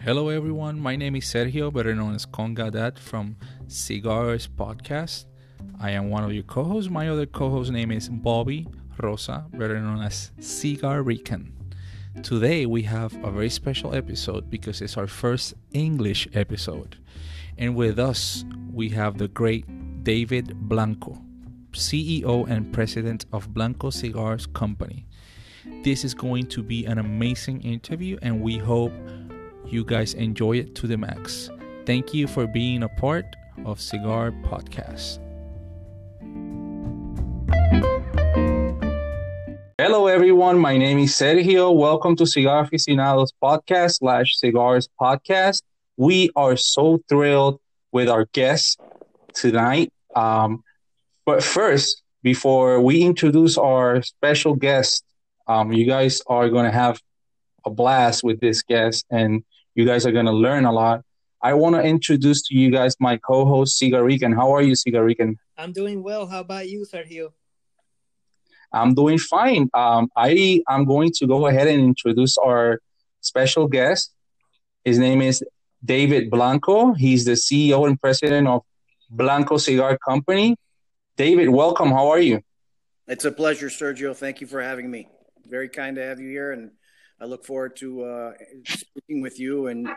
Hello, everyone. My name is Sergio, better known as Congadat from Cigars Podcast. I am one of your co hosts. My other co host name is Bobby Rosa, better known as Cigar Rican. Today, we have a very special episode because it's our first English episode. And with us, we have the great David Blanco, CEO and president of Blanco Cigars Company. This is going to be an amazing interview, and we hope you guys enjoy it to the max. Thank you for being a part of Cigar Podcast. Hello, everyone. My name is Sergio. Welcome to Cigar Aficionados Podcast slash Cigars Podcast. We are so thrilled with our guest tonight. Um, but first, before we introduce our special guest, um, you guys are going to have a blast with this guest, and you guys are going to learn a lot. I want to introduce to you guys my co-host Cigarican. How are you, Cigarican? I'm doing well. How about you, Sergio? I'm doing fine. Um, I am going to go ahead and introduce our special guest. His name is David Blanco. He's the CEO and president of Blanco Cigar Company. David, welcome. How are you? It's a pleasure, Sergio. Thank you for having me. Very kind to have you here, and I look forward to uh, speaking with you and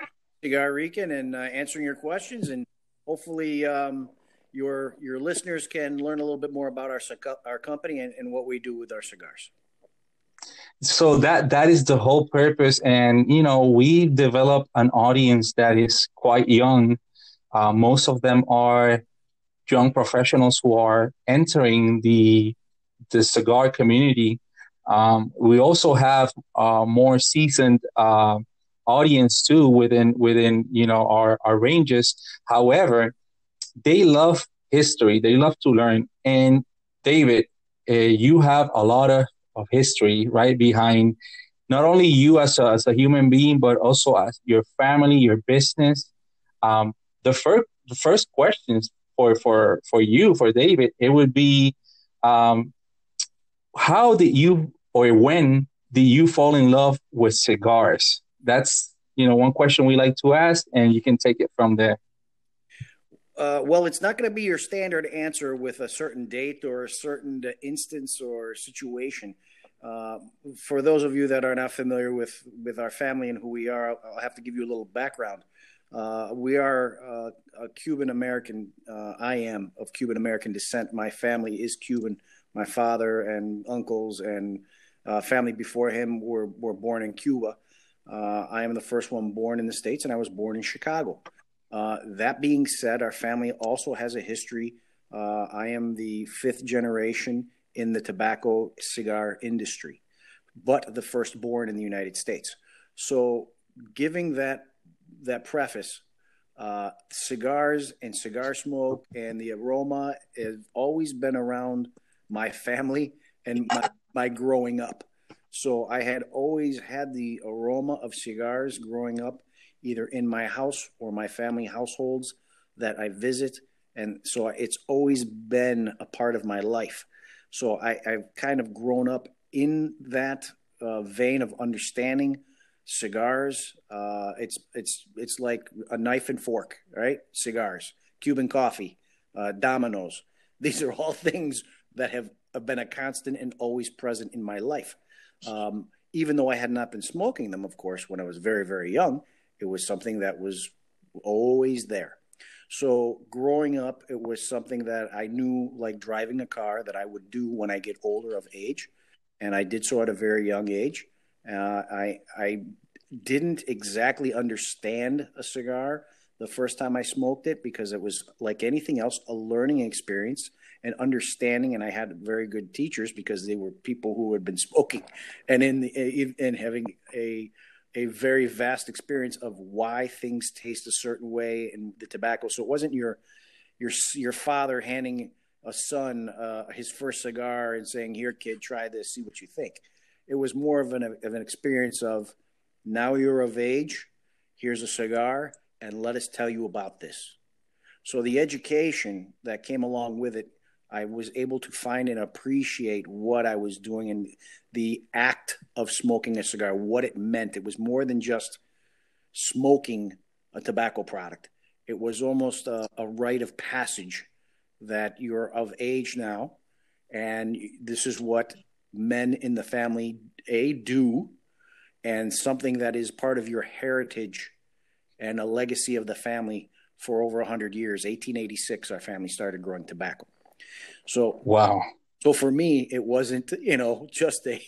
Cigar Rican and uh, answering your questions, and hopefully um, your your listeners can learn a little bit more about our our company and, and what we do with our cigars. So that that is the whole purpose, and you know we develop an audience that is quite young. Uh, most of them are young professionals who are entering the the cigar community um, we also have a more seasoned uh, audience too within within you know our our ranges. However, they love history. They love to learn. And David, uh, you have a lot of, of history right behind not only you as a, as a human being, but also as your family, your business. Um, the first the first questions for for for you for David, it would be um, how did you or when did you fall in love with cigars? That's you know one question we like to ask, and you can take it from there. Uh, well, it's not going to be your standard answer with a certain date or a certain instance or situation. Uh, for those of you that are not familiar with with our family and who we are, I'll have to give you a little background. Uh, we are uh, a Cuban American. Uh, I am of Cuban American descent. My family is Cuban my father and uncles and uh, family before him were, were born in Cuba. Uh, I am the first one born in the States, and I was born in Chicago. Uh, that being said, our family also has a history. Uh, I am the fifth generation in the tobacco cigar industry, but the firstborn in the United States. So, giving that that preface, uh, cigars and cigar smoke and the aroma have always been around my family and my, my growing up. So I had always had the aroma of cigars growing up, either in my house or my family households that I visit. And so it's always been a part of my life. So I, have kind of grown up in that uh, vein of understanding cigars. Uh, it's it's it's like a knife and fork, right? Cigars, Cuban coffee, uh, Dominoes. These are all things that have been a constant and always present in my life. Um, even though I had not been smoking them, of course, when I was very, very young, it was something that was always there. So growing up, it was something that I knew, like driving a car, that I would do when I get older of age, and I did so at a very young age. Uh, I I didn't exactly understand a cigar the first time I smoked it because it was like anything else, a learning experience and understanding. And I had very good teachers because they were people who had been smoking and in the, and having a a very vast experience of why things taste a certain way in the tobacco. So it wasn't your your your father handing a son uh, his first cigar and saying, "Here, kid, try this, see what you think." It was more of an of an experience of now you're of age. Here's a cigar, and let us tell you about this. So the education that came along with it I was able to find and appreciate what I was doing and the act of smoking a cigar, what it meant. It was more than just smoking a tobacco product. It was almost a, a rite of passage that you're of age now, and this is what men in the family a do, and something that is part of your heritage and a legacy of the family for over 100 years. 1886, our family started growing tobacco. So, wow. So for me, it wasn't, you know, just a,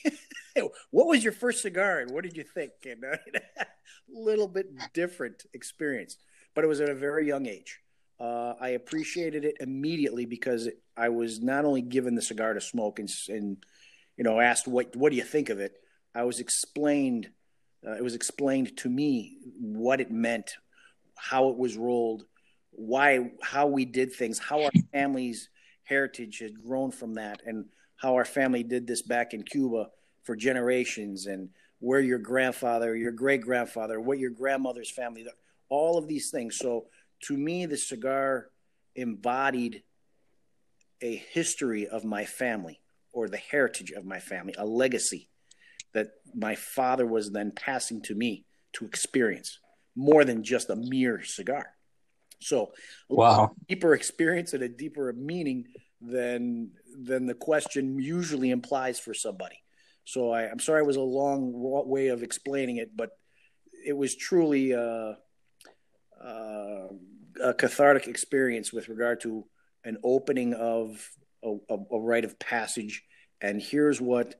what was your first cigar and what did you think? And a little bit different experience, but it was at a very young age. Uh, I appreciated it immediately because I was not only given the cigar to smoke and, and you know, asked what what do you think of it. I was explained. Uh, it was explained to me what it meant, how it was rolled, why how we did things, how our family's heritage had grown from that, and how our family did this back in Cuba for generations, and where your grandfather, your great grandfather, what your grandmother's family, all of these things. So to me, the cigar embodied a history of my family or the heritage of my family, a legacy that my father was then passing to me to experience more than just a mere cigar. So, wow, deeper experience and a deeper meaning than than the question usually implies for somebody. So, I, am sorry it was a long way of explaining it, but it was truly uh, uh, a cathartic experience with regard to an opening of a, a, a rite of passage. And here's what,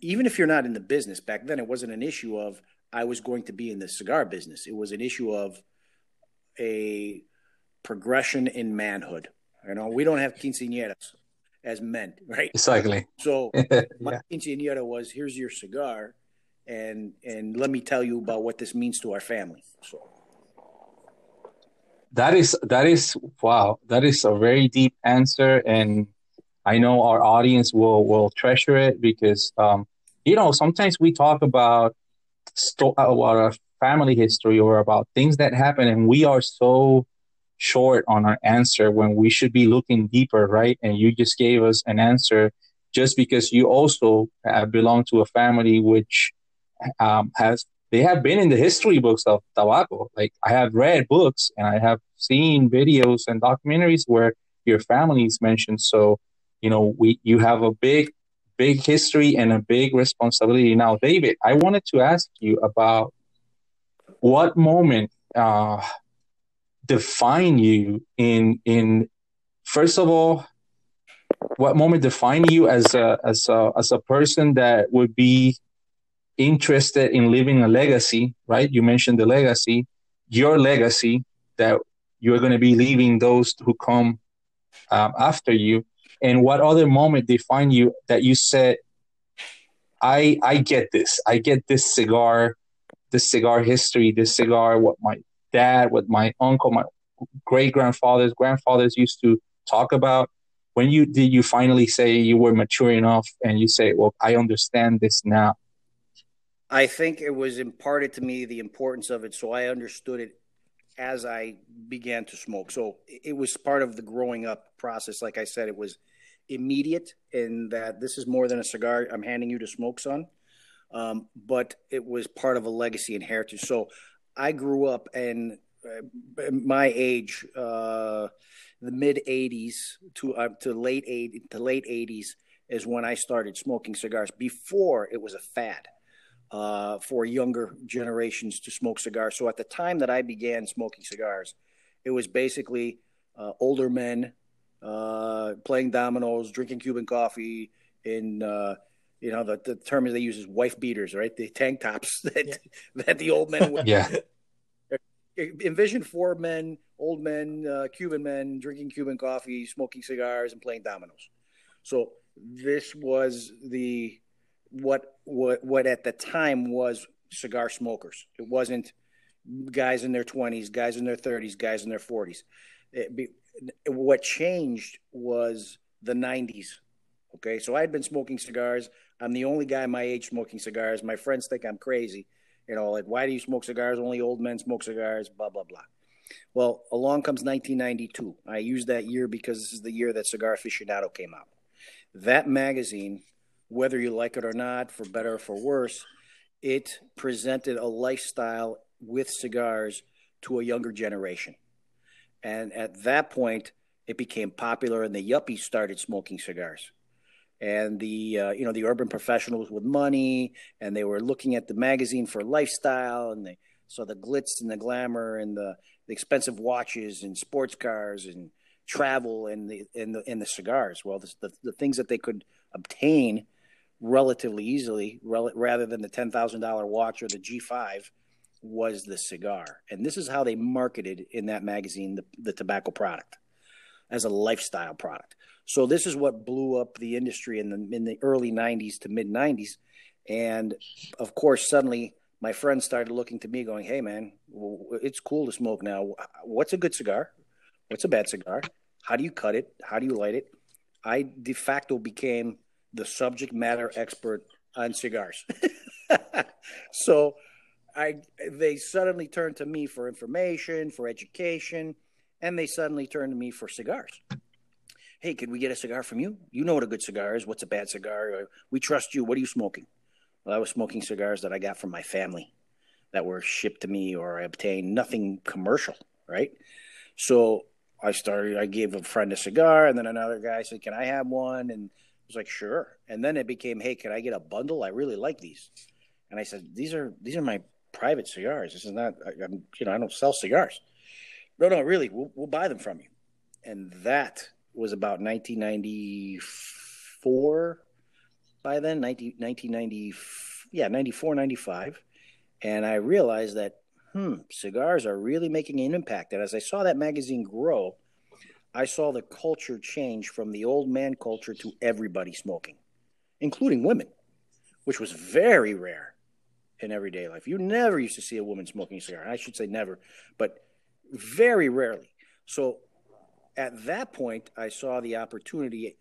even if you're not in the business, back then it wasn't an issue of I was going to be in the cigar business. It was an issue of a progression in manhood. You know, we don't have quinceañeras as men, right? Exactly. So my quinceañera was here's your cigar, and and let me tell you about what this means to our family. So that is that is wow that is a very deep answer and i know our audience will will treasure it because um, you know sometimes we talk about sto- about our family history or about things that happen and we are so short on our answer when we should be looking deeper right and you just gave us an answer just because you also uh, belong to a family which um, has they have been in the history books of tobacco. Like I have read books and I have seen videos and documentaries where your family is mentioned. So, you know, we you have a big, big history and a big responsibility. Now, David, I wanted to ask you about what moment uh, define you in in first of all what moment define you as a as a as a person that would be interested in leaving a legacy, right? You mentioned the legacy, your legacy that you're going to be leaving those who come um, after you. And what other moment define you that you said, I I get this. I get this cigar, this cigar history, this cigar, what my dad, what my uncle, my great grandfathers, grandfathers used to talk about. When you did you finally say you were mature enough and you say, Well, I understand this now I think it was imparted to me the importance of it, so I understood it as I began to smoke. So it was part of the growing up process. Like I said, it was immediate in that this is more than a cigar I'm handing you to smoke, son. Um, but it was part of a legacy and heritage. So I grew up uh, my age, uh, the mid '80s to uh, to late '80s to late '80s is when I started smoking cigars. Before it was a fad uh, for younger generations to smoke cigars. So at the time that I began smoking cigars, it was basically uh, older men uh, playing dominoes, drinking Cuban coffee, in you know the, the term they use is wife beaters, right? The tank tops that yeah. that the old men would. yeah. Envision four men, old men, uh, Cuban men, drinking Cuban coffee, smoking cigars, and playing dominoes. So this was the what what what at the time was cigar smokers. It wasn't guys in their 20s, guys in their 30s, guys in their 40s. Be, what changed was the 90s. Okay, so I had been smoking cigars. I'm the only guy my age smoking cigars. My friends think I'm crazy. You know, like, why do you smoke cigars? Only old men smoke cigars, blah, blah, blah. Well, along comes 1992. I use that year because this is the year that Cigar Aficionado came out. That magazine whether you like it or not, for better or for worse, it presented a lifestyle with cigars to a younger generation. And at that point, it became popular, and the yuppies started smoking cigars. And the uh, you know the urban professionals with money, and they were looking at the magazine for lifestyle, and they saw the glitz and the glamour and the, the expensive watches and sports cars and travel and the and the and the cigars. Well, the, the, the things that they could obtain relatively easily, rel- rather than the ten thousand dollar watch or the G five, was the cigar. And this is how they marketed in that magazine the, the tobacco product as a lifestyle product. So this is what blew up the industry in the in the early 90s to mid 90s and of course suddenly my friends started looking to me going, "Hey man, it's cool to smoke now. What's a good cigar? What's a bad cigar? How do you cut it? How do you light it?" I de facto became the subject matter expert on cigars. so I they suddenly turned to me for information, for education, and they suddenly turned to me for cigars. Hey, could we get a cigar from you? You know what a good cigar is. What's a bad cigar? Uh, we trust you. What are you smoking? Well, I was smoking cigars that I got from my family that were shipped to me or I obtained, nothing commercial, right? So I started, I gave a friend a cigar, and then another guy said, Can I have one? And I was like, Sure. And then it became, Hey, can I get a bundle? I really like these. And I said, These are these are my private cigars. This is not, I, am you know, I don't sell cigars. No, no, really, we'll, we'll buy them from you. And that was about 1994 by then, 19, 1990, yeah, 94, 95. And I realized that, hmm, cigars are really making an impact. And as I saw that magazine grow, I saw the culture change from the old man culture to everybody smoking, including women, which was very rare in everyday life. You never used to see a woman smoking a cigar. I should say never, but very rarely. So at that point, I saw the opportunity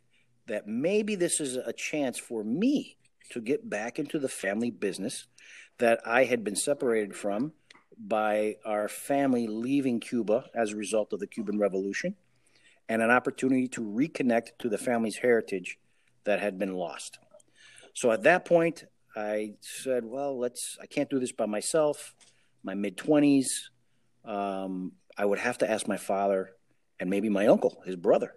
that maybe this is a chance for me to get back into the family business that I had been separated from by our family leaving Cuba as a result of the Cuban Revolution, and an opportunity to reconnect to the family's heritage that had been lost. So at that point, I said, well, let's, I can't do this by myself. My mid 20s, um, I would have to ask my father and maybe my uncle, his brother.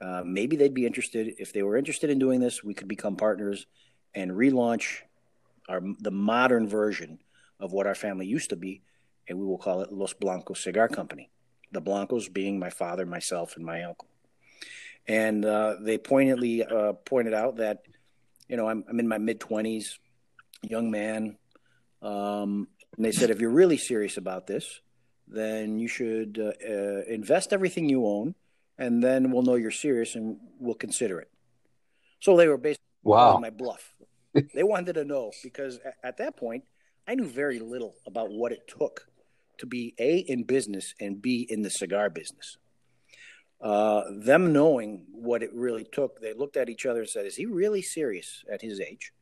Uh, maybe they'd be interested. If they were interested in doing this, we could become partners and relaunch our the modern version of what our family used to be, and we will call it Los Blancos Cigar Company. The Blancos being my father, myself, and my uncle. And uh, they pointedly uh, pointed out that you know, I'm, I'm in my mid 20s, young man. Um, and they said, if you're really serious about this, then you should uh, uh, invest everything you own, and then we'll know you're serious and we'll consider it. So they were basically wow. my bluff. they wanted to know because at, at that point, I knew very little about what it took to be A, in business, and B, in the cigar business. Uh, them knowing what it really took, they looked at each other and said, "Is he really serious at his age?"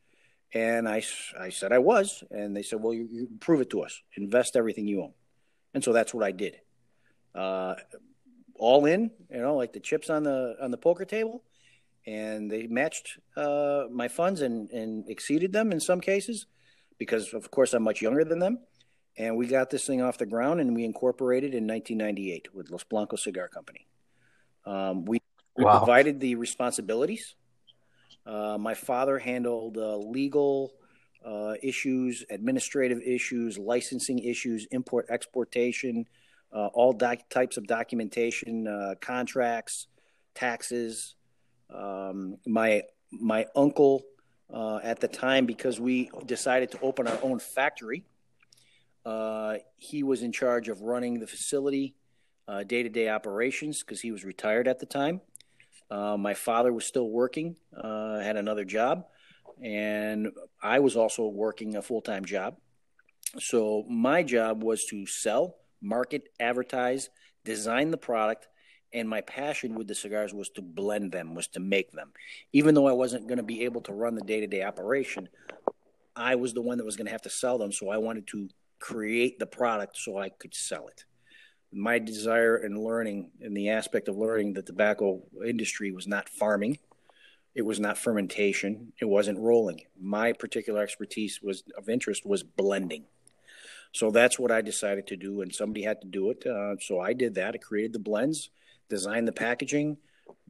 And I, I said I was, and they said, "Well, you, you prove it to us. Invest everything you own." And so that's what I did. Uh, all in, you know, like the chips on the on the poker table, and they matched uh, my funds and and exceeded them in some cases, because of course I'm much younger than them. And we got this thing off the ground, and we incorporated in 1998 with Los Blancos Cigar Company. Um, we, we wow. divided the responsibilities. Uh, my father handled uh, legal uh, issues, administrative issues, licensing issues, import exportation, uh, all doc- types of documentation, uh, contracts, taxes. Um, my my uncle uh, at the time, because we decided to open our own factory, he was in charge of running the facility day to day operations because he was retired at the time. Uh, my father was still working, uh, had another job, and I was also working a full time job. So my job was to sell, market, advertise, design the product, and my passion with the cigars was to blend them, was to make them. Even though I wasn't going to be able to run the day to day operation, I was the one that was going to have to sell them. So I wanted to create the product so I could sell it my desire and learning in the aspect of learning the tobacco industry was not farming it was not fermentation it wasn't rolling my particular expertise was of interest was blending So that's what I decided to do, and somebody had to do it. Uh, so I did that. I created the blends, designed the packaging,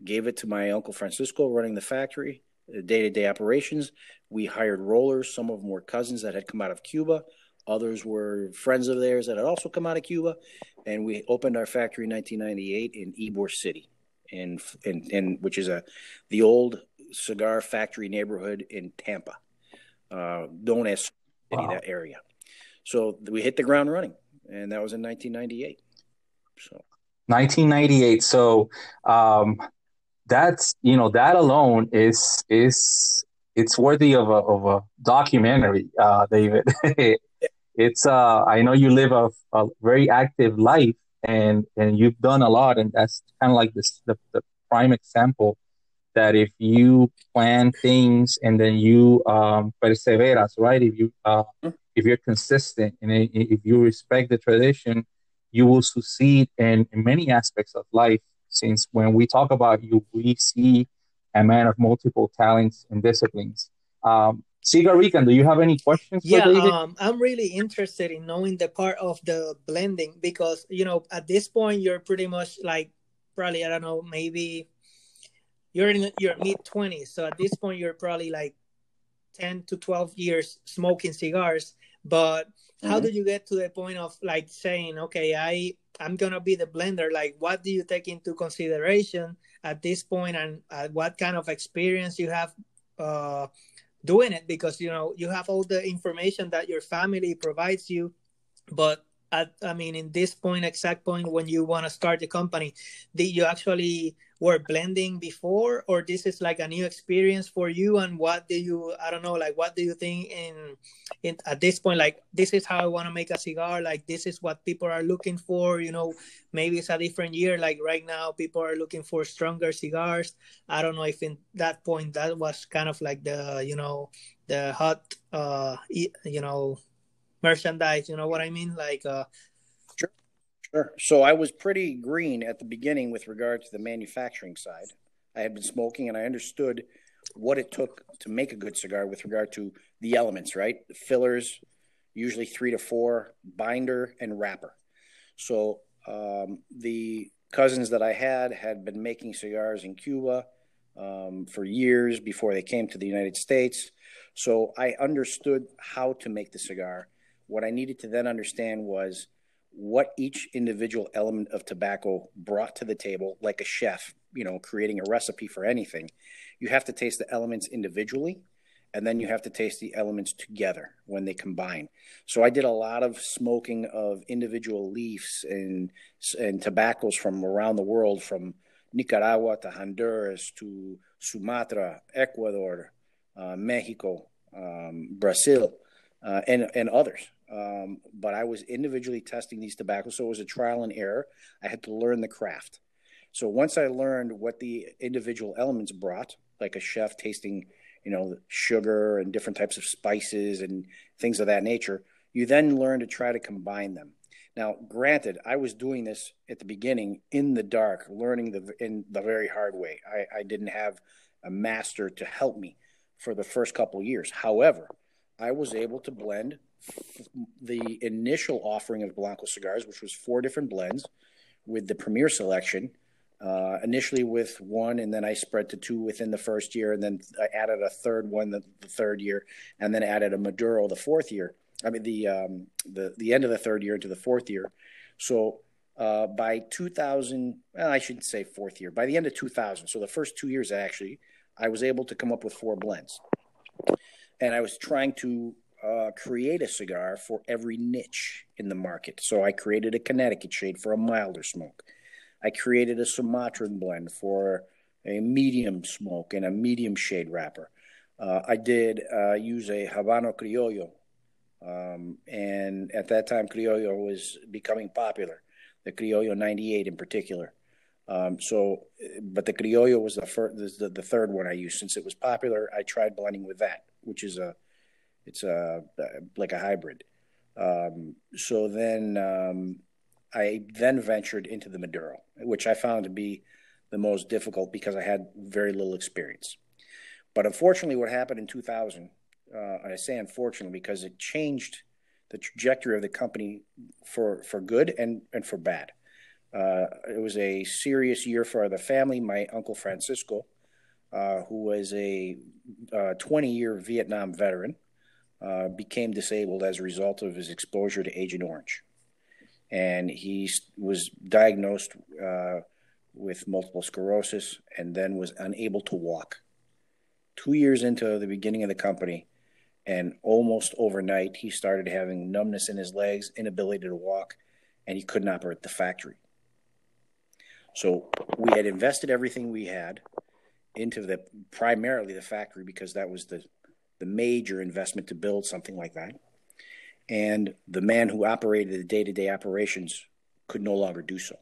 gave it to my uncle Francisco running the factory, the day to day operations. We hired rollers. Some of them were cousins that had come out of Cuba. Others were friends of theirs that had also come out of Cuba. And we opened our factory in 1998 in Ybor City, in, in, in which is a the old cigar factory neighborhood in Tampa, uh, known as wow. that area. So we hit the ground running, and that was in 1998. So 1998. So um, that's you know that alone is is it's worthy of a of a documentary, uh, David. it's uh, I know you live a, a very active life, and and you've done a lot, and that's kind of like this the, the prime example that if you plan things and then you um, perseveras, right? If you uh, mm-hmm. if you're consistent and if you respect the tradition, you will succeed in, in many aspects of life. Since when we talk about you, we see a man of multiple talents and disciplines. Um, Cigar Rican, do you have any questions? Yeah, um, I'm really interested in knowing the part of the blending because you know at this point you're pretty much like probably I don't know maybe you're in your mid 20s so at this point you're probably like 10 to 12 years smoking cigars but mm-hmm. how did you get to the point of like saying okay i i'm gonna be the blender like what do you take into consideration at this point and uh, what kind of experience you have uh, doing it because you know you have all the information that your family provides you but at i mean in this point exact point when you want to start the company did you actually were blending before or this is like a new experience for you? And what do you i don't know like what do you think in in at this point like this is how i want to make a cigar like this is what people are looking for you know maybe it's a different year like right now people are looking for stronger cigars. I don't know if in that point that was kind of like the you know the hot uh you know merchandise you know what i mean? Like uh Sure. So I was pretty green at the beginning with regard to the manufacturing side. I had been smoking and I understood what it took to make a good cigar with regard to the elements, right? The fillers, usually three to four, binder and wrapper. So um, the cousins that I had had been making cigars in Cuba um, for years before they came to the United States. So I understood how to make the cigar. What I needed to then understand was what each individual element of tobacco brought to the table, like a chef, you know, creating a recipe for anything. You have to taste the elements individually, and then you have to taste the elements together when they combine. So I did a lot of smoking of individual leaves and and tobaccos from around the world, from Nicaragua to Honduras to Sumatra, Ecuador, uh, Mexico, um, Brazil, uh, and and others. Um, but I was individually testing these tobaccos, so it was a trial and error. I had to learn the craft. So once I learned what the individual elements brought, like a chef tasting, you know, sugar and different types of spices and things of that nature, you then learn to try to combine them. Now, granted, I was doing this at the beginning in the dark, learning the in the very hard way. I, I didn't have a master to help me for the first couple years. However, I was able to blend the initial offering of Blanco cigars, which was four different blends, with the premier selection. Uh, initially with one, and then I spread to two within the first year, and then I added a third one the, the third year, and then added a Maduro the fourth year. I mean the um, the the end of the third year into the fourth year. So uh, by 2000, well, I shouldn't say fourth year. By the end of 2000, so the first two years actually, I was able to come up with four blends, and I was trying to uh, create a cigar for every niche in the market. So I created a Connecticut shade for a milder smoke. I created a Sumatran blend for a medium smoke and a medium shade wrapper. Uh, I did uh, use a Habano Criollo, um, and at that time, Criollo was becoming popular. The Criollo 98 in particular. Um, so, but the Criollo was the, the, the third one I used since it was popular. I tried blending with that, which is a it's a like a hybrid. Um, so then um, I then ventured into the Maduro, which I found to be the most difficult because I had very little experience. But unfortunately, what happened in 2000, uh, I say unfortunately because it changed the trajectory of the company for for good and and for bad. Uh, it was a serious year for the family. My uncle Francisco, uh, who was a 20 year Vietnam veteran, uh, became disabled as a result of his exposure to Agent Orange. And he was diagnosed uh, with multiple sclerosis and then was unable to walk. Two years into the beginning of the company, and almost overnight, he started having numbness in his legs, inability to walk, and he couldn't operate the factory. So we had invested everything we had into the primarily the factory because that was the the major investment to build something like that. And the man who operated the day-to-day operations could no longer do so.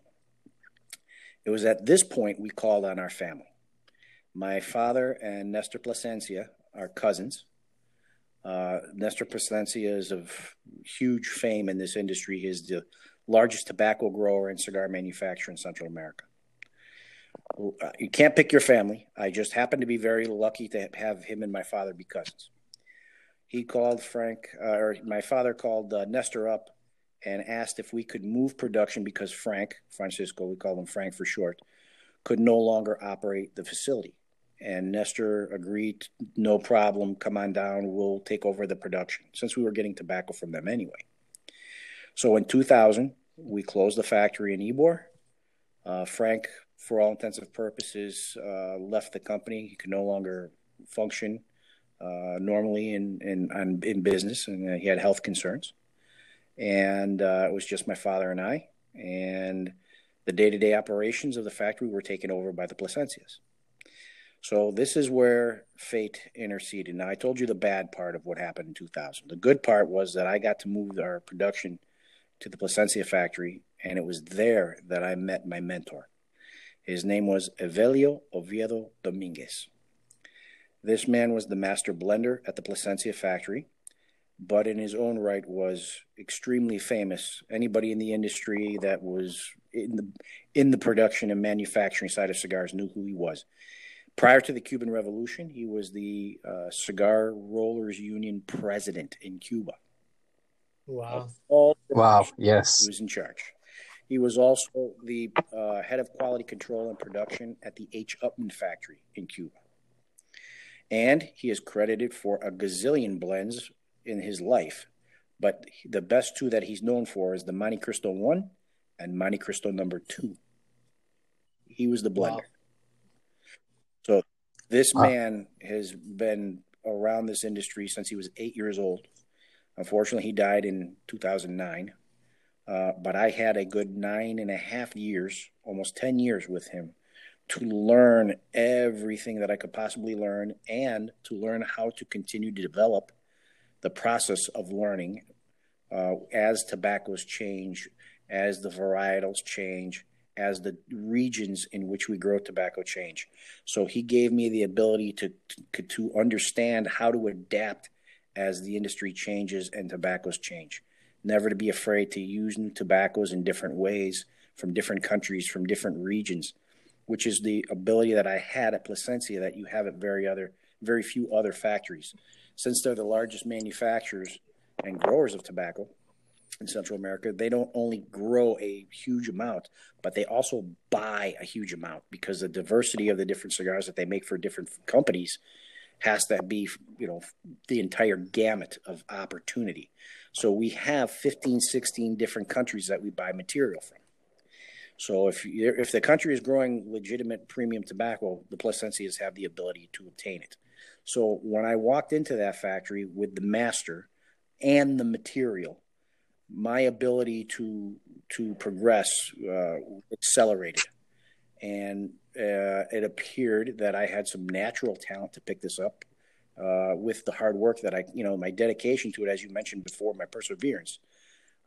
It was at this point we called on our family. My father and Nestor Plasencia are cousins. Uh, Nestor Plasencia is of huge fame in this industry. He is the largest tobacco grower and cigar manufacturer in Central America. You can't pick your family. I just happen to be very lucky to have him and my father be cousins. He called Frank, uh, or my father called uh, Nestor up and asked if we could move production because Frank, Francisco, we call him Frank for short, could no longer operate the facility. And Nestor agreed, no problem, come on down, we'll take over the production, since we were getting tobacco from them anyway. So in 2000, we closed the factory in Ybor. Uh, Frank, for all intensive purposes, uh, left the company. He could no longer function uh, normally in, in, in business, and he had health concerns and uh, it was just my father and I. And the day to day operations of the factory were taken over by the Plasencias. So this is where fate interceded. Now I told you the bad part of what happened in 2000. The good part was that I got to move our production to the Plasencia factory, and it was there that I met my mentor. His name was Evelio Oviedo Dominguez. This man was the master blender at the Plasencia factory but in his own right was extremely famous. Anybody in the industry that was in the in the production and manufacturing side of cigars knew who he was. Prior to the Cuban Revolution, he was the uh, Cigar Rollers Union president in Cuba. Wow! wow! Yes, he was in charge. He was also the uh, head of quality control and production at the H. Upmann factory in Cuba. And he is credited for a gazillion blends in his life, but the best two that he's known for is the Montecristo one and Montecristo number two. He was the blender. Wow. So this wow. man has been around this industry since he was eight years old. Unfortunately, he died in 2009. Uh, but I had a good nine and a half years, almost 10 years with him to learn everything that I could possibly learn and to learn how to continue to develop the process of learning uh, as tobaccos change, as the varietals change, as the regions in which we grow tobacco change. So he gave me the ability to, to, to understand how to adapt as the industry changes and tobaccos change. Never to be afraid to use new tobaccos in different ways from different countries, from different regions, which is the ability that I had at Plasencia that you have at very other, very few other factories. Since they're the largest manufacturers and growers of tobacco in Central America, they don't only grow a huge amount, but they also buy a huge amount because the diversity of the different cigars that they make for different companies has to be, you know, the entire gamut of opportunity. So we have 15, 16 different countries that we buy material from. So if if the country is growing legitimate premium tobacco, the Plasencias have the ability to obtain it. So when I walked into that factory with the master and the material, my ability to to progress uh, accelerated, and uh, it appeared that I had some natural talent to pick this up. Uh, with the hard work that I, you know, my dedication to it, as you mentioned before, my perseverance,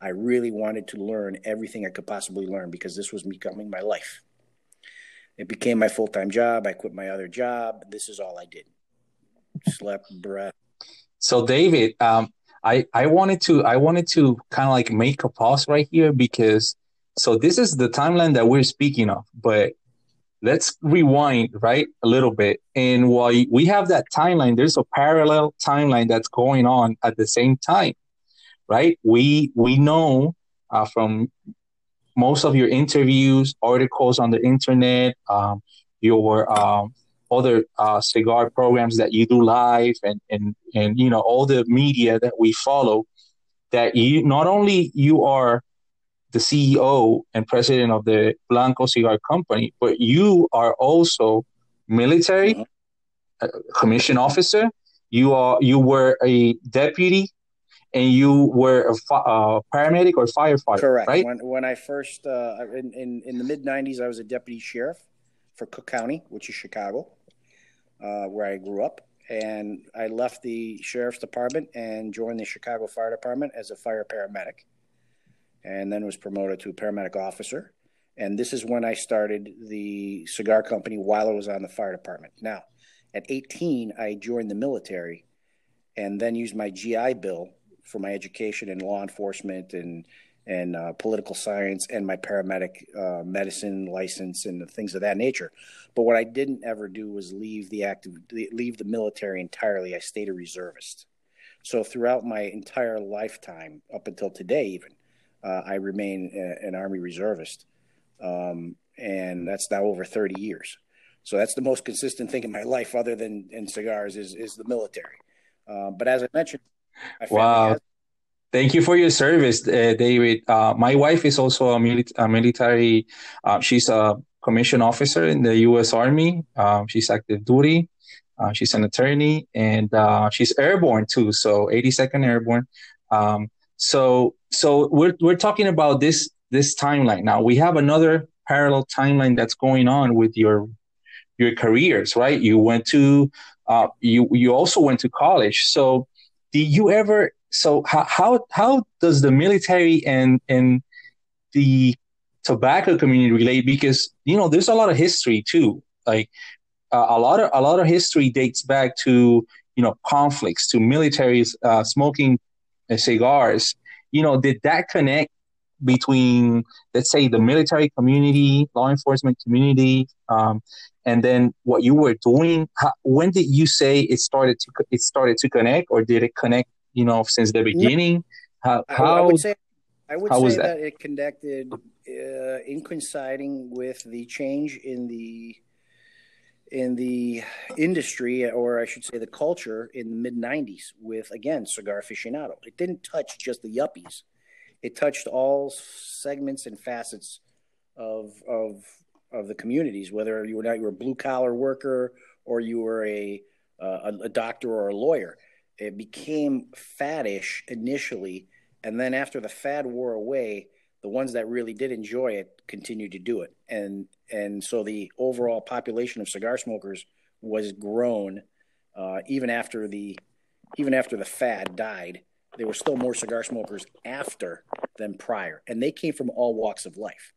I really wanted to learn everything I could possibly learn because this was becoming my life. It became my full time job. I quit my other job. This is all I did slept breath. So David, um, I I wanted to I wanted to kind of like make a pause right here because so this is the timeline that we're speaking of, but let's rewind right a little bit. And while we have that timeline, there's a parallel timeline that's going on at the same time. right? We we know uh, from most of your interviews, articles on the internet, um, your um, other uh, cigar programs that you do live, and and and you know all the media that we follow. That you not only you are the CEO and president of the Blanco Cigar Company, but you are also military uh, commission officer. You are you were a deputy, and you were a uh, paramedic or firefighter. Correct. Right. When when I first uh, in, in in the mid '90s, I was a deputy sheriff for Cook County, which is Chicago, uh, where I grew up. And I left the sheriff's department and joined the Chicago Fire Department as a fire paramedic and then was promoted to a paramedic officer. And this is when I started the cigar company while I was on the fire department. Now, at 18, I joined the military and then used my GI Bill for my education in law enforcement and and uh, political science and my paramedic uh, medicine license and things of that nature. But what I didn't ever do was leave the active leave the military entirely. I stayed a reservist. So throughout my entire lifetime, up until today, even uh, I remain a, an Army reservist, um, and that's now over 30 years. So that's the most consistent thing in my life, other than in cigars, is is the military. Uh, but as I mentioned, wow. Has- Thank you for your service, uh, David. Uh, my wife is also a, mili- a military. Uh, she's a commissioned officer in the U.S. Army. Um, she's active duty. Uh, she's an attorney, and uh, she's airborne too. So 82nd Airborne. Um, so so we're we're talking about this this timeline now. We have another parallel timeline that's going on with your your careers, right? You went to uh, you you also went to college. So did you ever? So how how how does the military and and the tobacco community relate? Because you know there's a lot of history too. Like uh, a lot of a lot of history dates back to you know conflicts, to militaries uh, smoking cigars, you know, did that connect between, let's say, the military community, law enforcement community, um, and then what you were doing? How, when did you say it started to it started to connect, or did it connect? You know, since the beginning. How, how I would say I would say that? that? it connected uh, in coinciding with the change in the in the industry, or I should say the culture, in the mid 90s with, again, Cigar Aficionado. It didn't touch just the yuppies, it touched all segments and facets of, of, of the communities, whether you were not you were a blue collar worker or you were a, uh, a, a doctor or a lawyer. It became faddish initially, and then after the fad wore away, the ones that really did enjoy it continued to do it, and and so the overall population of cigar smokers was grown uh, even after the even after the fad died. There were still more cigar smokers after than prior, and they came from all walks of life.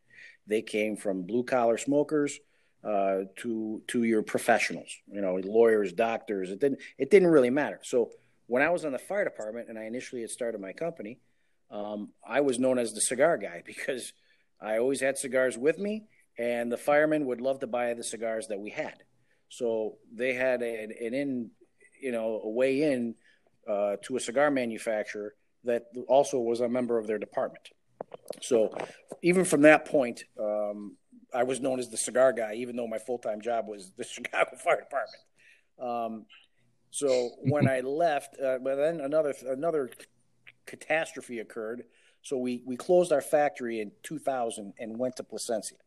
They came from blue collar smokers uh, to to your professionals, you know, lawyers, doctors. It didn't it didn't really matter. So when I was in the fire department and I initially had started my company, um, I was known as the cigar guy because I always had cigars with me, and the firemen would love to buy the cigars that we had. So they had an, an in, you know, a way in uh, to a cigar manufacturer that also was a member of their department. So even from that point, um, I was known as the cigar guy, even though my full time job was the Chicago Fire Department. Um, so when I left, uh, but then another another catastrophe occurred. So we, we closed our factory in 2000 and went to Plasencia.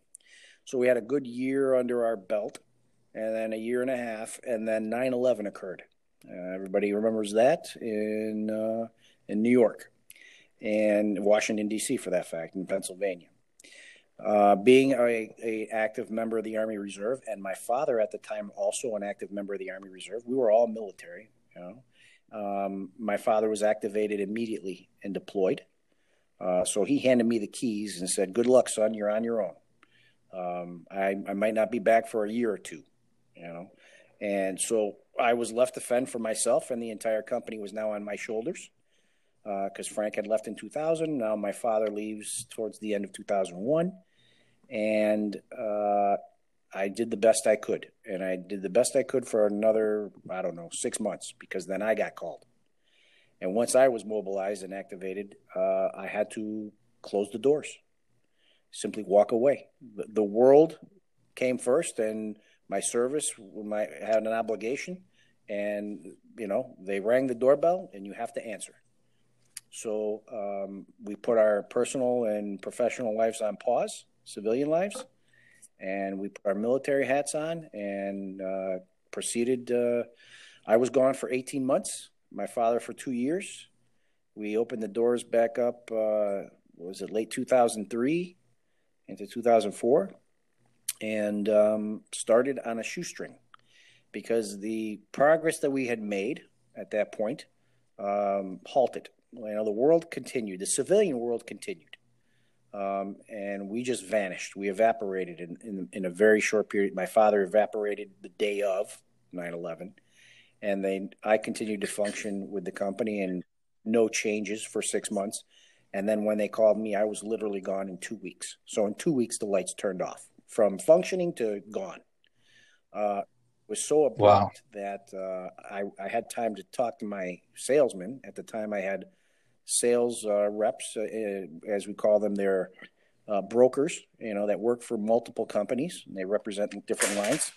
So we had a good year under our belt, and then a year and a half, and then 9 11 occurred. Uh, everybody remembers that in, uh, in New York and Washington, D.C., for that fact, in Pennsylvania. Uh, being a, a, active member of the Army Reserve, and my father at the time also an active member of the Army Reserve, we were all military. You know, um, my father was activated immediately and deployed. Uh, so he handed me the keys and said, Good luck, son. You're on your own. Um, I, I might not be back for a year or two, you know. And so I was left to fend for myself, and the entire company was now on my shoulders because uh, Frank had left in 2000. Now my father leaves towards the end of 2001. And uh, I did the best I could, and I did the best I could for another I don't know six months because then I got called, And once I was mobilized and activated, uh, I had to close the doors, simply walk away. The, the world came first, and my service my, had an obligation. And, you know, they rang the doorbell, and you have to answer. So um, we put our personal and professional lives on pause, civilian lives, and we put our military hats on and uh, proceeded. Uh, I was gone for 18 months. My father for two years. We opened the doors back up. Uh, was it late 2003 into 2004, and um, started on a shoestring because the progress that we had made at that point um, halted. You know, the world continued. The civilian world continued. Um, and we just vanished. We evaporated in, in, in, a very short period. My father evaporated the day of 9 11. And then I continued to function with the company and no changes for six months. And then when they called me, I was literally gone in two weeks. So in two weeks, the lights turned off from functioning to gone. Uh, was so abrupt wow. that uh, I, I, had time to talk to my salesman. At the time, I had sales uh, reps, uh, uh, as we call them. They're uh, brokers, you know, that work for multiple companies. And they represent different lines.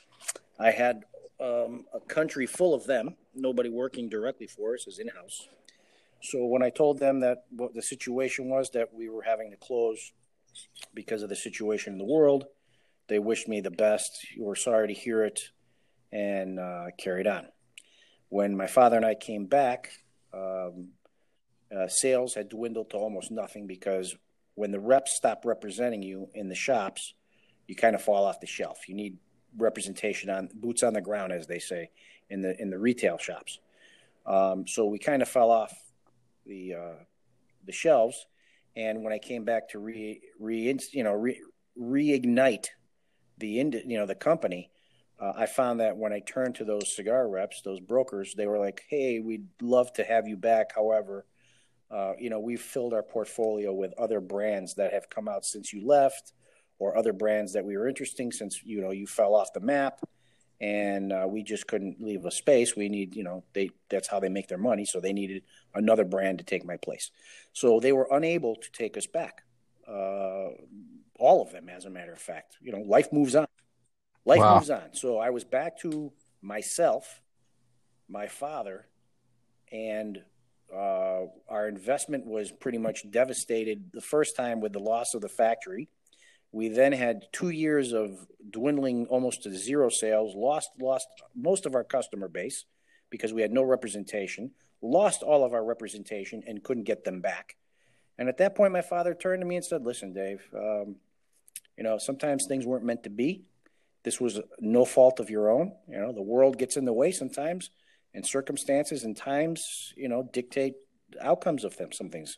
I had um, a country full of them, nobody working directly for us as in house. So when I told them that what the situation was, that we were having to close because of the situation in the world, they wished me the best. Were sorry to hear it, and uh, carried on. When my father and I came back, um, uh, sales had dwindled to almost nothing because when the reps stop representing you in the shops, you kind of fall off the shelf. You need representation on boots on the ground, as they say, in the in the retail shops. Um, so we kind of fell off the uh, the shelves. And when I came back to re, re you know re, reignite the ind- you know the company, uh, I found that when I turned to those cigar reps, those brokers, they were like, "Hey, we'd love to have you back. However, uh, you know, we've filled our portfolio with other brands that have come out since you left, or other brands that we were interesting since you know you fell off the map, and uh, we just couldn't leave a space. We need, you know, they that's how they make their money, so they needed another brand to take my place. So they were unable to take us back. Uh, all of them, as a matter of fact, you know, life moves on. Life wow. moves on. So I was back to myself, my father, and uh, our investment was pretty much devastated the first time with the loss of the factory. We then had two years of dwindling almost to zero sales, lost lost most of our customer base because we had no representation, lost all of our representation and couldn't get them back. And at that point, my father turned to me and said, "Listen, Dave, um, you know sometimes things weren't meant to be. This was no fault of your own. You know the world gets in the way sometimes." And circumstances and times, you know, dictate outcomes of them. Some things,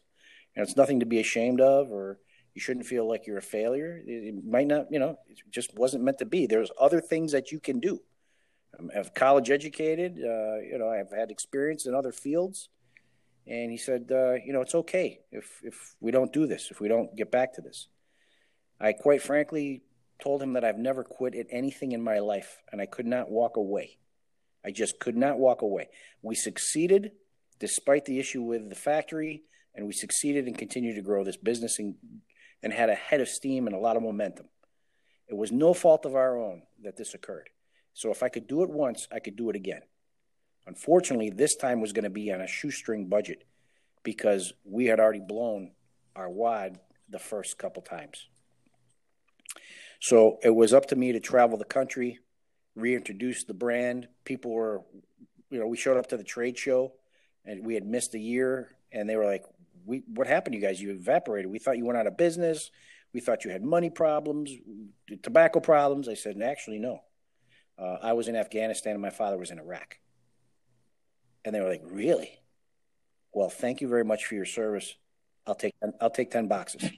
you know, it's nothing to be ashamed of, or you shouldn't feel like you're a failure. It, might not, you know, it just wasn't meant to be. There's other things that you can do. I'm, I'm college educated. Uh, you know, I've had experience in other fields. And he said, uh, you know, it's okay if if we don't do this, if we don't get back to this. I quite frankly told him that I've never quit at anything in my life, and I could not walk away. I just could not walk away. We succeeded despite the issue with the factory, and we succeeded and continued to grow this business and, and had a head of steam and a lot of momentum. It was no fault of our own that this occurred. So if I could do it once, I could do it again. Unfortunately, this time was going to be on a shoestring budget because we had already blown our wad the first couple times. So it was up to me to travel the country, reintroduced the brand. People were, you know, we showed up to the trade show and we had missed a year and they were like, we, what happened you guys? You evaporated. We thought you went out of business. We thought you had money problems, tobacco problems. I said, actually, no. Uh, I was in Afghanistan and my father was in Iraq. And they were like, really? Well, thank you very much for your service. I'll take, I'll take 10 boxes.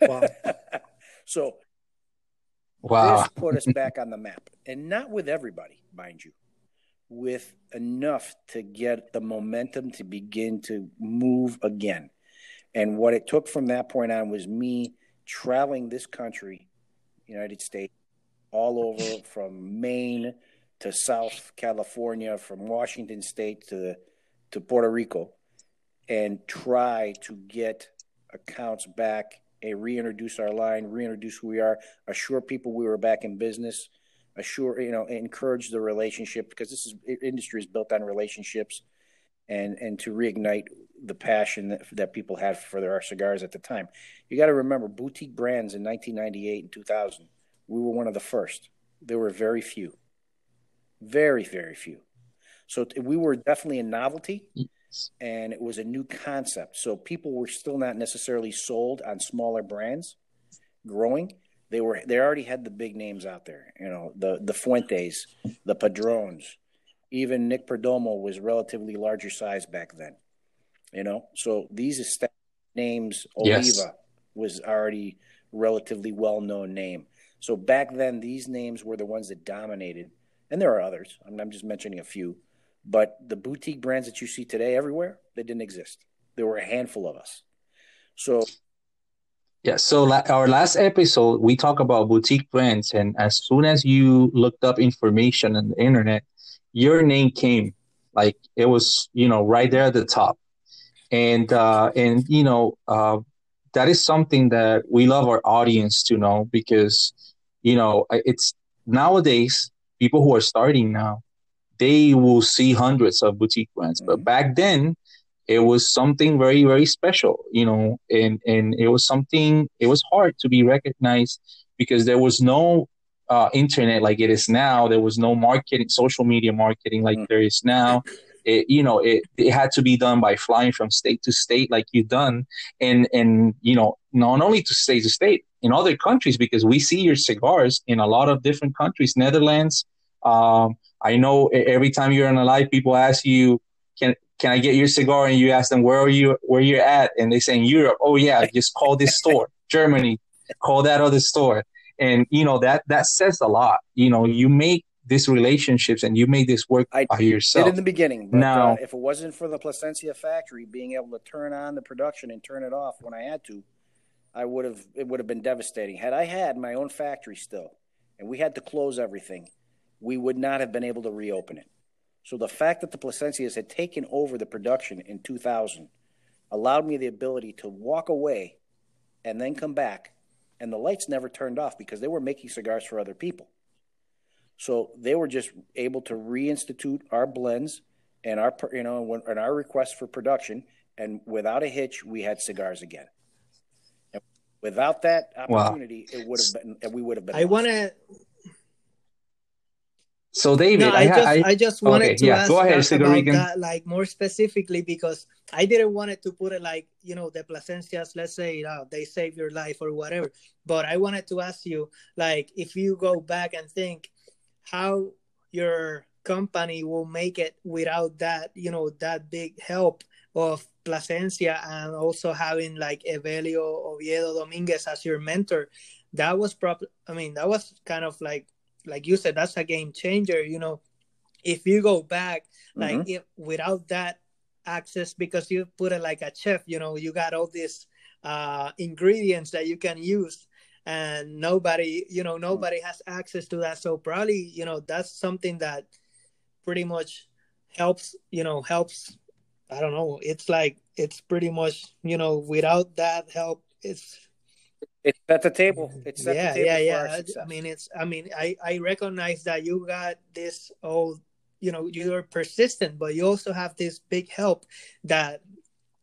Wow. so Wow. This put us back on the map. And not with everybody, mind you, with enough to get the momentum to begin to move again. And what it took from that point on was me traveling this country, United States, all over from Maine to South California, from Washington State to to Puerto Rico, and try to get accounts back and reintroduce our line, reintroduce who we are, assure people we were back in business, assure you know, encourage the relationship because this is industry is built on relationships, and and to reignite the passion that, that people had for their cigars at the time. You got to remember boutique brands in 1998 and 2000. We were one of the first. There were very few, very very few. So we were definitely a novelty and it was a new concept. So people were still not necessarily sold on smaller brands growing. They were they already had the big names out there, you know, the the Fuentes, the Padrones, even Nick Perdomo was relatively larger size back then. You know, so these names, Oliva yes. was already relatively well known name. So back then, these names were the ones that dominated, and there are others. I'm, I'm just mentioning a few but the boutique brands that you see today everywhere, they didn't exist. There were a handful of us. So yeah, so la- our last episode we talk about boutique brands, and as soon as you looked up information on the internet, your name came like it was you know right there at the top, and uh, and you know uh, that is something that we love our audience to know because you know it's nowadays people who are starting now they will see hundreds of boutique brands. But mm-hmm. back then, it was something very, very special, you know, and, and it was something, it was hard to be recognized because there was no uh, internet like it is now. There was no marketing, social media marketing like mm-hmm. there is now. It, you know, it, it had to be done by flying from state to state like you've done. And, and, you know, not only to state to state, in other countries, because we see your cigars in a lot of different countries, Netherlands, um, I know every time you're on a live, people ask you, "Can can I get your cigar?" And you ask them, "Where are you? Where you're at?" And they say in Europe. Oh yeah, just call this store. Germany, call that other store. And you know that that says a lot. You know, you make these relationships and you make this work I by yourself. Did in the beginning. But, now, uh, if it wasn't for the Plasencia factory being able to turn on the production and turn it off when I had to, I would have it would have been devastating. Had I had my own factory still, and we had to close everything, we would not have been able to reopen it. So the fact that the Plasencias had taken over the production in 2000 allowed me the ability to walk away and then come back, and the lights never turned off because they were making cigars for other people. So they were just able to reinstitute our blends and our you know and our requests for production, and without a hitch, we had cigars again. And without that opportunity, wow. it would have been we would have been. I want to so David, no, I, I, just I, I just wanted okay, to yeah, ask go ahead, about that, like more specifically because I didn't want it to put it like you know the Plasencias. Let's say uh, they save your life or whatever. But I wanted to ask you, like, if you go back and think how your company will make it without that, you know, that big help of Plasencia and also having like Evelio Oviedo Dominguez as your mentor. That was proper. I mean, that was kind of like like you said, that's a game changer. You know, if you go back, like mm-hmm. if without that access, because you put it like a chef, you know, you got all these uh, ingredients that you can use, and nobody, you know, nobody has access to that. So probably, you know, that's something that pretty much helps. You know, helps. I don't know. It's like it's pretty much, you know, without that help, it's it's at the table. It's at yeah, the table yeah, yeah. I mean, it's. I mean, I I recognize that you got this. Oh, you know, you're persistent, but you also have this big help that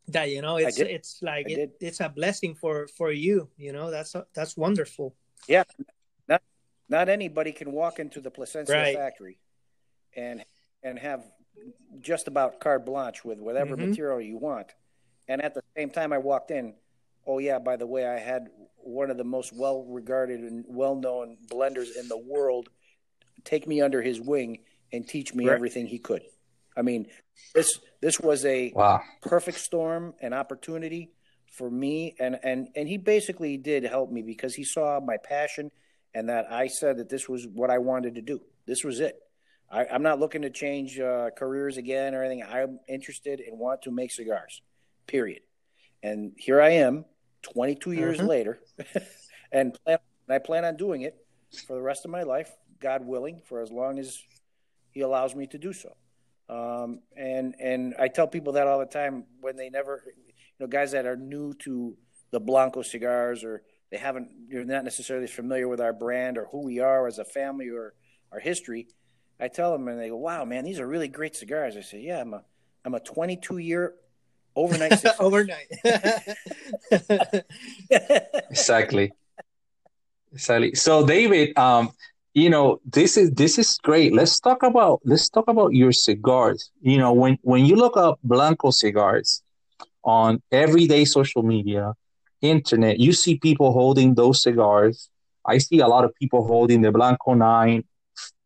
that you know it's it's like it, it's a blessing for for you. You know, that's that's wonderful. Yeah, not not anybody can walk into the Plasencia right. factory and and have just about carte blanche with whatever mm-hmm. material you want. And at the same time, I walked in. Oh yeah, by the way, I had one of the most well regarded and well known blenders in the world take me under his wing and teach me right. everything he could. I mean, this this was a wow. perfect storm, an opportunity for me, and and and he basically did help me because he saw my passion and that I said that this was what I wanted to do. This was it. I, am not looking to change uh, careers again or anything. I'm interested and want to make cigars. Period. And here I am 22 years mm-hmm. later, and plan, and I plan on doing it for the rest of my life, God willing, for as long as He allows me to do so. Um, and and I tell people that all the time when they never, you know, guys that are new to the Blanco cigars or they haven't, you're not necessarily familiar with our brand or who we are as a family or our history. I tell them and they go, "Wow, man, these are really great cigars." I say, "Yeah, I'm a I'm a 22 year overnight overnight." exactly. Exactly. So, David, um, you know this is this is great let's talk about let's talk about your cigars you know when when you look up blanco cigars on everyday social media internet you see people holding those cigars i see a lot of people holding the blanco 9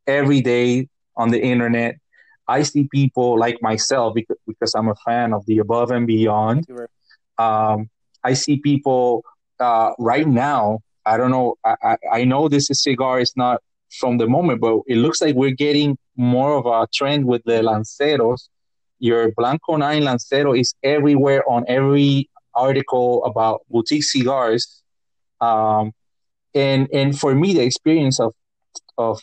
every day on the internet i see people like myself because, because i'm a fan of the above and beyond um, i see people uh, right now I don't know. I, I know this cigar is not from the moment, but it looks like we're getting more of a trend with the Lanceros. Your Blanco 9 Lancero is everywhere on every article about boutique cigars. Um, and and for me, the experience of of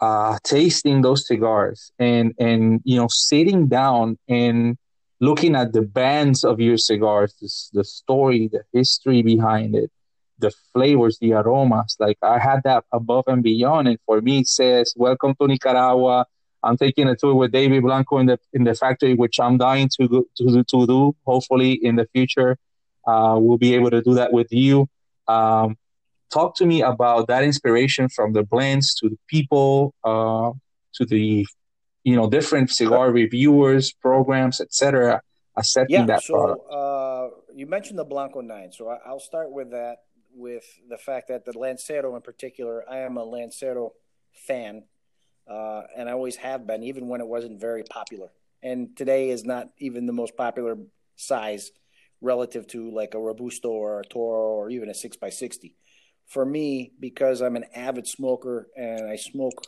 uh, tasting those cigars and and you know sitting down and looking at the bands of your cigars, the story, the history behind it, the flavors, the aromas. Like I had that above and beyond. And for me, it says, "Welcome to Nicaragua." I'm taking a tour with David Blanco in the in the factory, which I'm dying to to to do. Hopefully, in the future, uh, we'll be able to do that with you. Um, talk to me about that inspiration from the blends to the people, uh, to the you know different cigar reviewers, programs, etc. Accepting yeah, that so, product. Uh, you mentioned the Blanco Nine, so I, will start with that with the fact that the Lancero in particular, I am a Lancero fan, uh, and I always have been, even when it wasn't very popular. And today is not even the most popular size relative to like a Robusto or a Toro or even a 6x60. For me, because I'm an avid smoker and I smoke,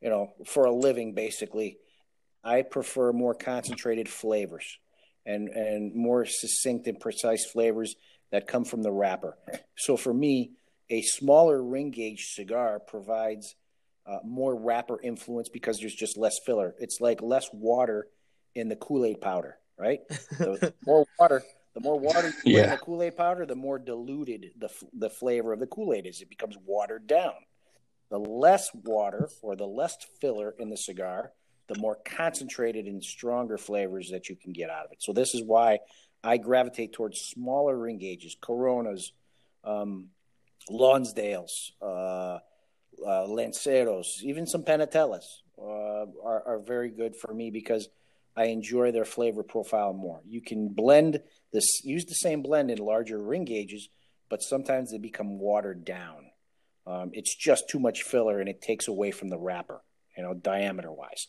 you know, for a living basically, I prefer more concentrated flavors and, and more succinct and precise flavors that come from the wrapper. So for me, a smaller ring gauge cigar provides uh, more wrapper influence because there's just less filler. It's like less water in the Kool Aid powder, right? the more water, the more water you yeah. in the Kool Aid powder, the more diluted the the flavor of the Kool Aid is. It becomes watered down. The less water or the less filler in the cigar, the more concentrated and stronger flavors that you can get out of it. So this is why I gravitate towards smaller ring gauges, Coronas, um, Lonsdales, uh, uh, Lanceros, even some Panatellas uh, are, are very good for me because I enjoy their flavor profile more. You can blend this, use the same blend in larger ring gauges, but sometimes they become watered down. Um, it's just too much filler and it takes away from the wrapper, you know, diameter wise.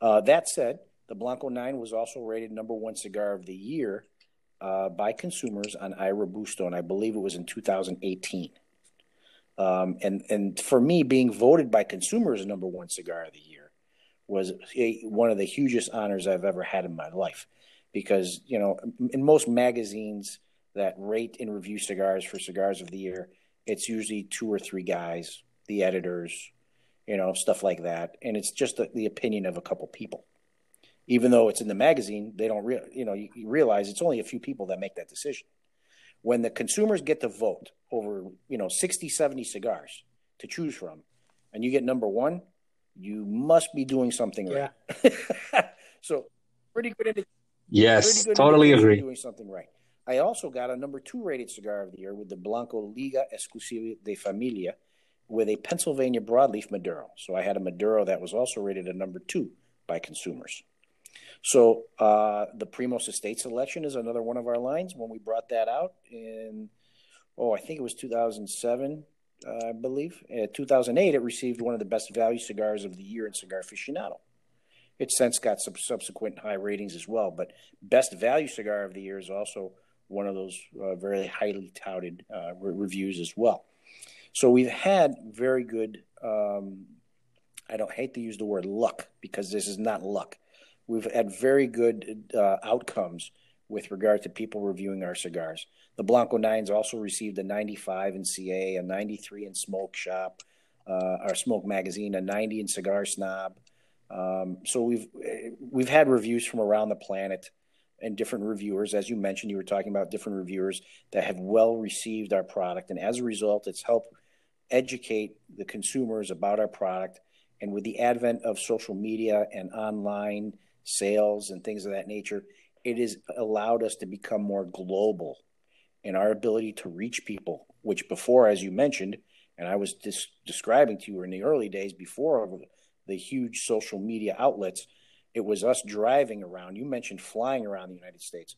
Uh, that said, the Blanco 9 was also rated number one cigar of the year uh, by consumers on iRobusto, and I believe it was in 2018. Um, and and for me, being voted by consumers number one cigar of the year was a, one of the hugest honors I've ever had in my life, because you know, in most magazines that rate and review cigars for cigars of the year, it's usually two or three guys, the editors, you know, stuff like that, and it's just the, the opinion of a couple people even though it's in the magazine, they don't real you know you, you, realize it's only a few people that make that decision. When the consumers get to vote over you know 60, 70 cigars to choose from, and you get number one, you must be doing something right. Yeah. so pretty good. Indi- yes, pretty good totally agree. Doing something right. I also got a number two rated cigar of the year with the Blanco Liga Exclusiva de Familia with a Pennsylvania broadleaf Maduro. So I had a Maduro that was also rated a number two by consumers. So uh, the Primos Estate selection is another one of our lines. When we brought that out in, oh, I think it was 2007, uh, I believe. In 2008, it received one of the best value cigars of the year in Cigar Aficionado. It's since got some subsequent high ratings as well, but best value cigar of the year is also one of those uh, very highly touted uh, re- reviews as well. So we've had very good. Um, I don't hate to use the word luck because this is not luck we've had very good uh, outcomes with regard to people reviewing our cigars. The Blanco Nines also received a 95 in CA, a 93 in Smoke Shop, uh, our Smoke Magazine, a 90 in Cigar Snob, Um, so we've we've had reviews from around the planet and different reviewers. As you mentioned, you were talking about different reviewers that have well received our product, and as a result, it's helped educate the consumers about our product. And with the advent of social media and online sales and things of that nature, it has allowed us to become more global in our ability to reach people, which before, as you mentioned, and I was just describing to you in the early days before the huge social media outlets, it was us driving around. You mentioned flying around the United States.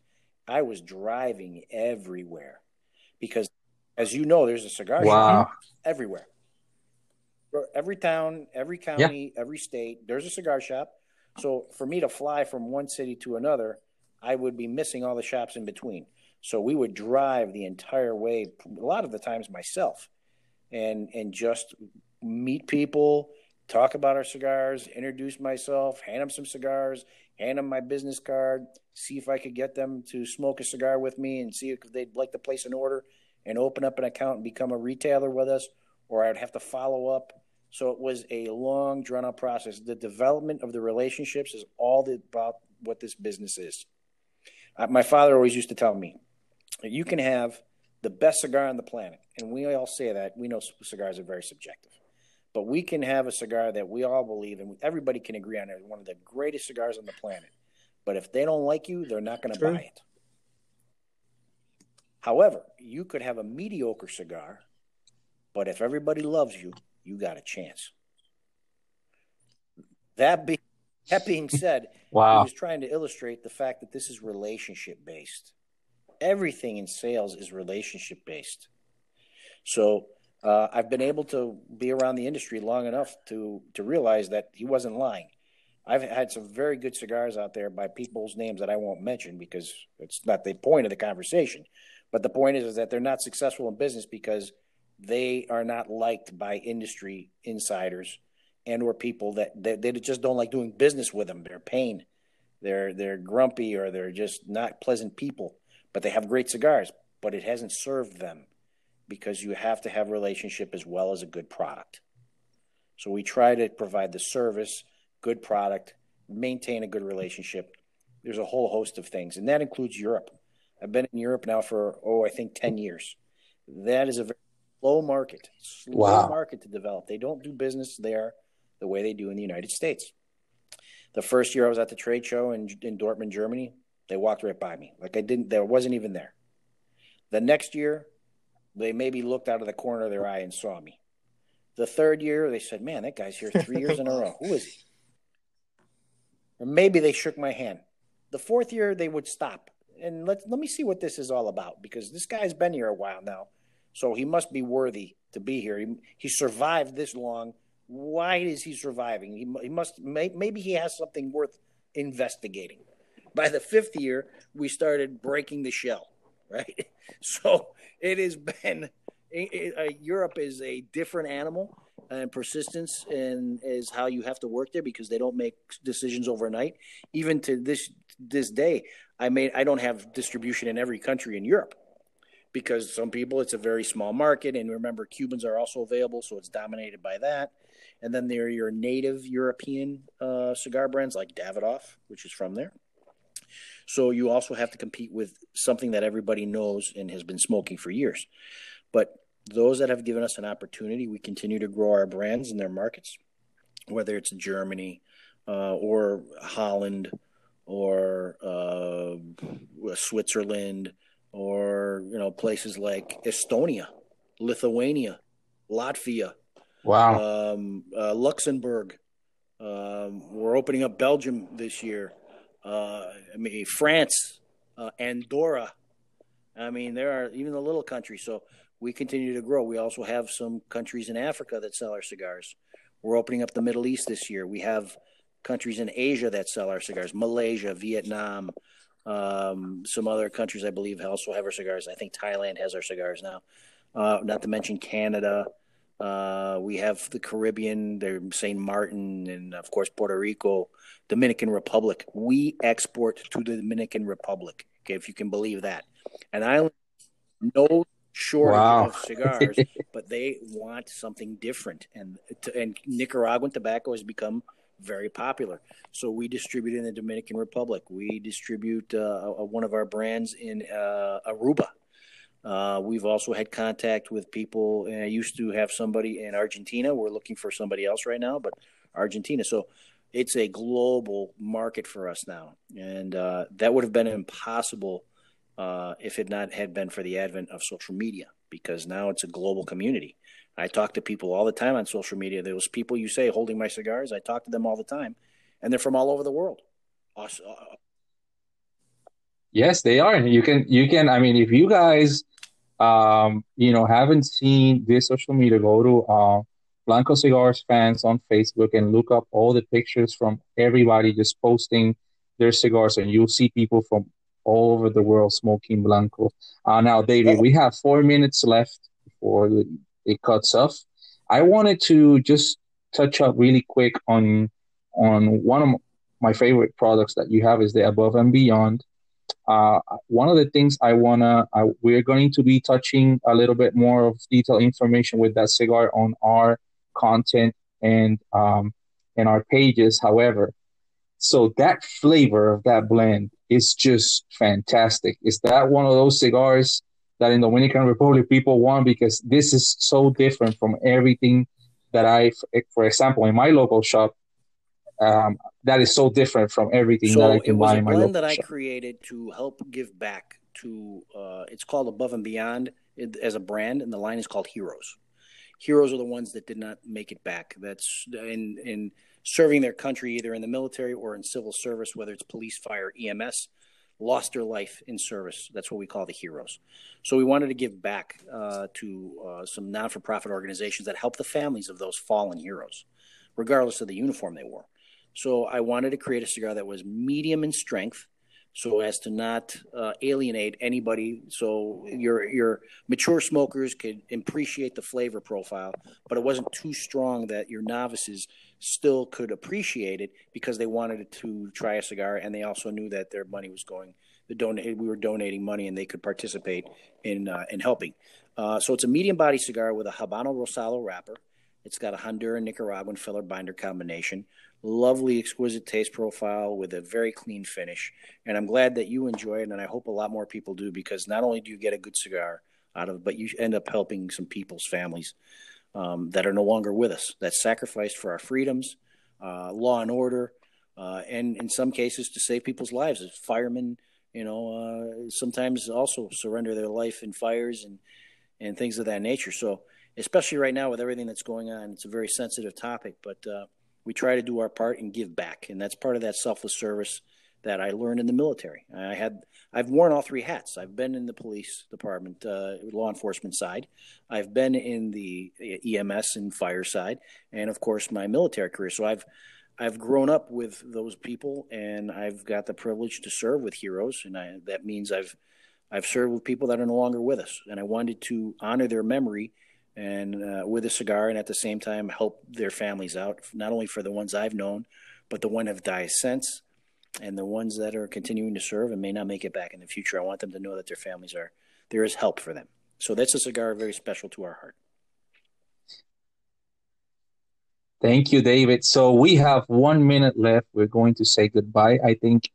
I was driving everywhere because, as you know, there's a cigar wow. shop everywhere. Every town, every county, yeah. every state, there's a cigar shop. So for me to fly from one city to another, I would be missing all the shops in between. So we would drive the entire way, a lot of the times myself, and and just meet people, talk about our cigars, introduce myself, hand them some cigars, hand them my business card, see if I could get them to smoke a cigar with me, and see if they'd like to place an order and open up an account and become a retailer with us, or I'd have to follow up. So it was a long, drawn out process. The development of the relationships is all about what this business is. My father always used to tell me, you can have the best cigar on the planet, and we all say that. We know cigars are very subjective, but we can have a cigar that we all believe and everybody can agree on is one of the greatest cigars on the planet. But if they don't like you, they're not going to buy it. However, you could have a mediocre cigar, but if everybody loves you, you got a chance. That being that being said, wow. he was trying to illustrate the fact that this is relationship based. Everything in sales is relationship based. So uh, I've been able to be around the industry long enough to to realize that he wasn't lying. I've had some very good cigars out there by people's names that I won't mention because it's not the point of the conversation. But the point is, is that they're not successful in business because they are not liked by industry insiders and or people that they, they just don't like doing business with them. They're pain. They're they're grumpy or they're just not pleasant people. But they have great cigars, but it hasn't served them because you have to have a relationship as well as a good product. So we try to provide the service, good product, maintain a good relationship. There's a whole host of things, and that includes Europe. I've been in Europe now for oh, I think ten years. That is a very slow market, slow wow. market to develop. They don't do business there the way they do in the United States. The first year I was at the trade show in, in Dortmund, Germany, they walked right by me. Like I didn't, there wasn't even there. The next year, they maybe looked out of the corner of their eye and saw me. The third year, they said, Man, that guy's here three years in a row. Who is he? Or maybe they shook my hand. The fourth year, they would stop and let let me see what this is all about because this guy's been here a while now, so he must be worthy to be here. He, he survived this long why is he surviving? He, he must maybe he has something worth investigating. By the fifth year, we started breaking the shell, right? So it has been it, it, uh, Europe is a different animal, and persistence and is how you have to work there because they don't make decisions overnight. Even to this this day, I made I don't have distribution in every country in Europe because some people it's a very small market, and remember Cubans are also available, so it's dominated by that and then there are your native European uh, cigar brands like Davidoff, which is from there. So you also have to compete with something that everybody knows and has been smoking for years. But those that have given us an opportunity, we continue to grow our brands in their markets, whether it's Germany uh, or Holland or uh, Switzerland or you know places like Estonia, Lithuania, Latvia, Wow. Um, uh, Luxembourg. Um, we're opening up Belgium this year. Uh, I mean, France, uh, Andorra. I mean, there are even the little countries. So we continue to grow. We also have some countries in Africa that sell our cigars. We're opening up the Middle East this year. We have countries in Asia that sell our cigars Malaysia, Vietnam, um, some other countries, I believe, also have our cigars. I think Thailand has our cigars now, uh, not to mention Canada. Uh, we have the Caribbean, the St. Martin, and of course Puerto Rico, Dominican Republic. We export to the Dominican Republic. Okay, if you can believe that, and I no shortage wow. of cigars, but they want something different, and and Nicaraguan tobacco has become very popular. So we distribute in the Dominican Republic. We distribute uh, one of our brands in uh, Aruba. Uh, we've also had contact with people. I used to have somebody in Argentina. We're looking for somebody else right now, but Argentina. So it's a global market for us now, and uh, that would have been impossible uh, if it not had been for the advent of social media. Because now it's a global community. I talk to people all the time on social media. Those people you say holding my cigars, I talk to them all the time, and they're from all over the world. Uh, yes, they are. And you can, you can. I mean, if you guys um, you know, haven't seen this social media, go to uh, Blanco Cigars fans on Facebook and look up all the pictures from everybody just posting their cigars, and you'll see people from all over the world smoking Blanco. Uh, now, David, we have four minutes left before it cuts off. I wanted to just touch up really quick on on one of my favorite products that you have is the Above and Beyond. Uh, one of the things I wanna, I, we're going to be touching a little bit more of detailed information with that cigar on our content and um, and our pages. However, so that flavor of that blend is just fantastic. Is that one of those cigars that in Dominican Republic people want because this is so different from everything that I, for example, in my local shop, um, that is so different from everything so that I can buy in my local that shop. I created to help give back to. Uh, it's called Above and Beyond as a brand, and the line is called Heroes. Heroes are the ones that did not make it back. That's in in serving their country either in the military or in civil service, whether it's police, fire, EMS, lost their life in service. That's what we call the heroes. So we wanted to give back uh, to uh, some non for profit organizations that help the families of those fallen heroes, regardless of the uniform they wore. So I wanted to create a cigar that was medium in strength, so as to not uh, alienate anybody. So your your mature smokers could appreciate the flavor profile, but it wasn't too strong that your novices still could appreciate it because they wanted to try a cigar and they also knew that their money was going. The donate we were donating money and they could participate in uh, in helping. Uh, so it's a medium body cigar with a Habano Rosado wrapper. It's got a Honduran Nicaraguan filler binder combination lovely, exquisite taste profile with a very clean finish. And I'm glad that you enjoy it, and I hope a lot more people do because not only do you get a good cigar out of it, but you end up helping some people's families um, that are no longer with us, that sacrificed for our freedoms, uh, law and order, uh, and in some cases to save people's lives. As firemen, you know, uh, sometimes also surrender their life in fires and and things of that nature. So, especially right now with everything that's going on, it's a very sensitive topic, but uh, we try to do our part and give back, and that's part of that selfless service that I learned in the military. I had I've worn all three hats. I've been in the police department, uh, law enforcement side. I've been in the EMS and fire side, and of course my military career. So I've I've grown up with those people, and I've got the privilege to serve with heroes, and I, that means I've I've served with people that are no longer with us, and I wanted to honor their memory and uh, with a cigar, and at the same time help their families out, not only for the ones I've known, but the one have died since, and the ones that are continuing to serve and may not make it back in the future. I want them to know that their families are there is help for them. So that's a cigar very special to our heart. Thank you, David. So we have one minute left. We're going to say goodbye. I think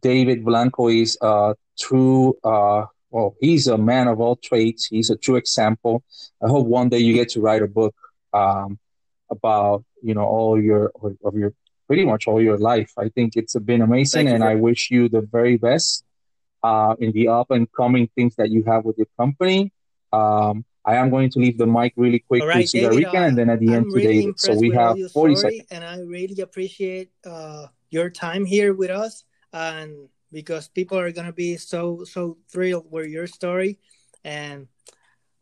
David Blanco is a true uh, well, he's a man of all trades. He's a true example. I hope one day you get to write a book um, about you know all your of your pretty much all your life. I think it's been amazing, Thank and you. I wish you the very best uh, in the up and coming things that you have with your company. Um, I am going to leave the mic really quick All right, to David, and then at the I'm end really to David. So we have 40 seconds. And I really appreciate uh, your time here with us. And because people are gonna be so so thrilled with your story, and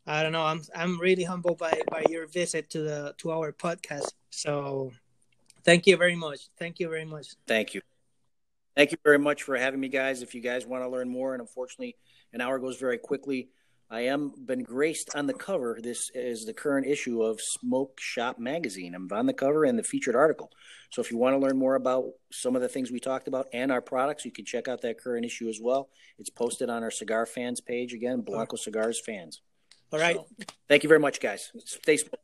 I don't know, I'm I'm really humbled by by your visit to the to our podcast. So, thank you very much. Thank you very much. Thank you. Thank you very much for having me, guys. If you guys want to learn more, and unfortunately, an hour goes very quickly. I am been graced on the cover. This is the current issue of Smoke Shop Magazine. I'm on the cover and the featured article. So if you want to learn more about some of the things we talked about and our products, you can check out that current issue as well. It's posted on our Cigar Fans page again, Blanco Cigars Fans. All right. So, thank you very much, guys. Stay.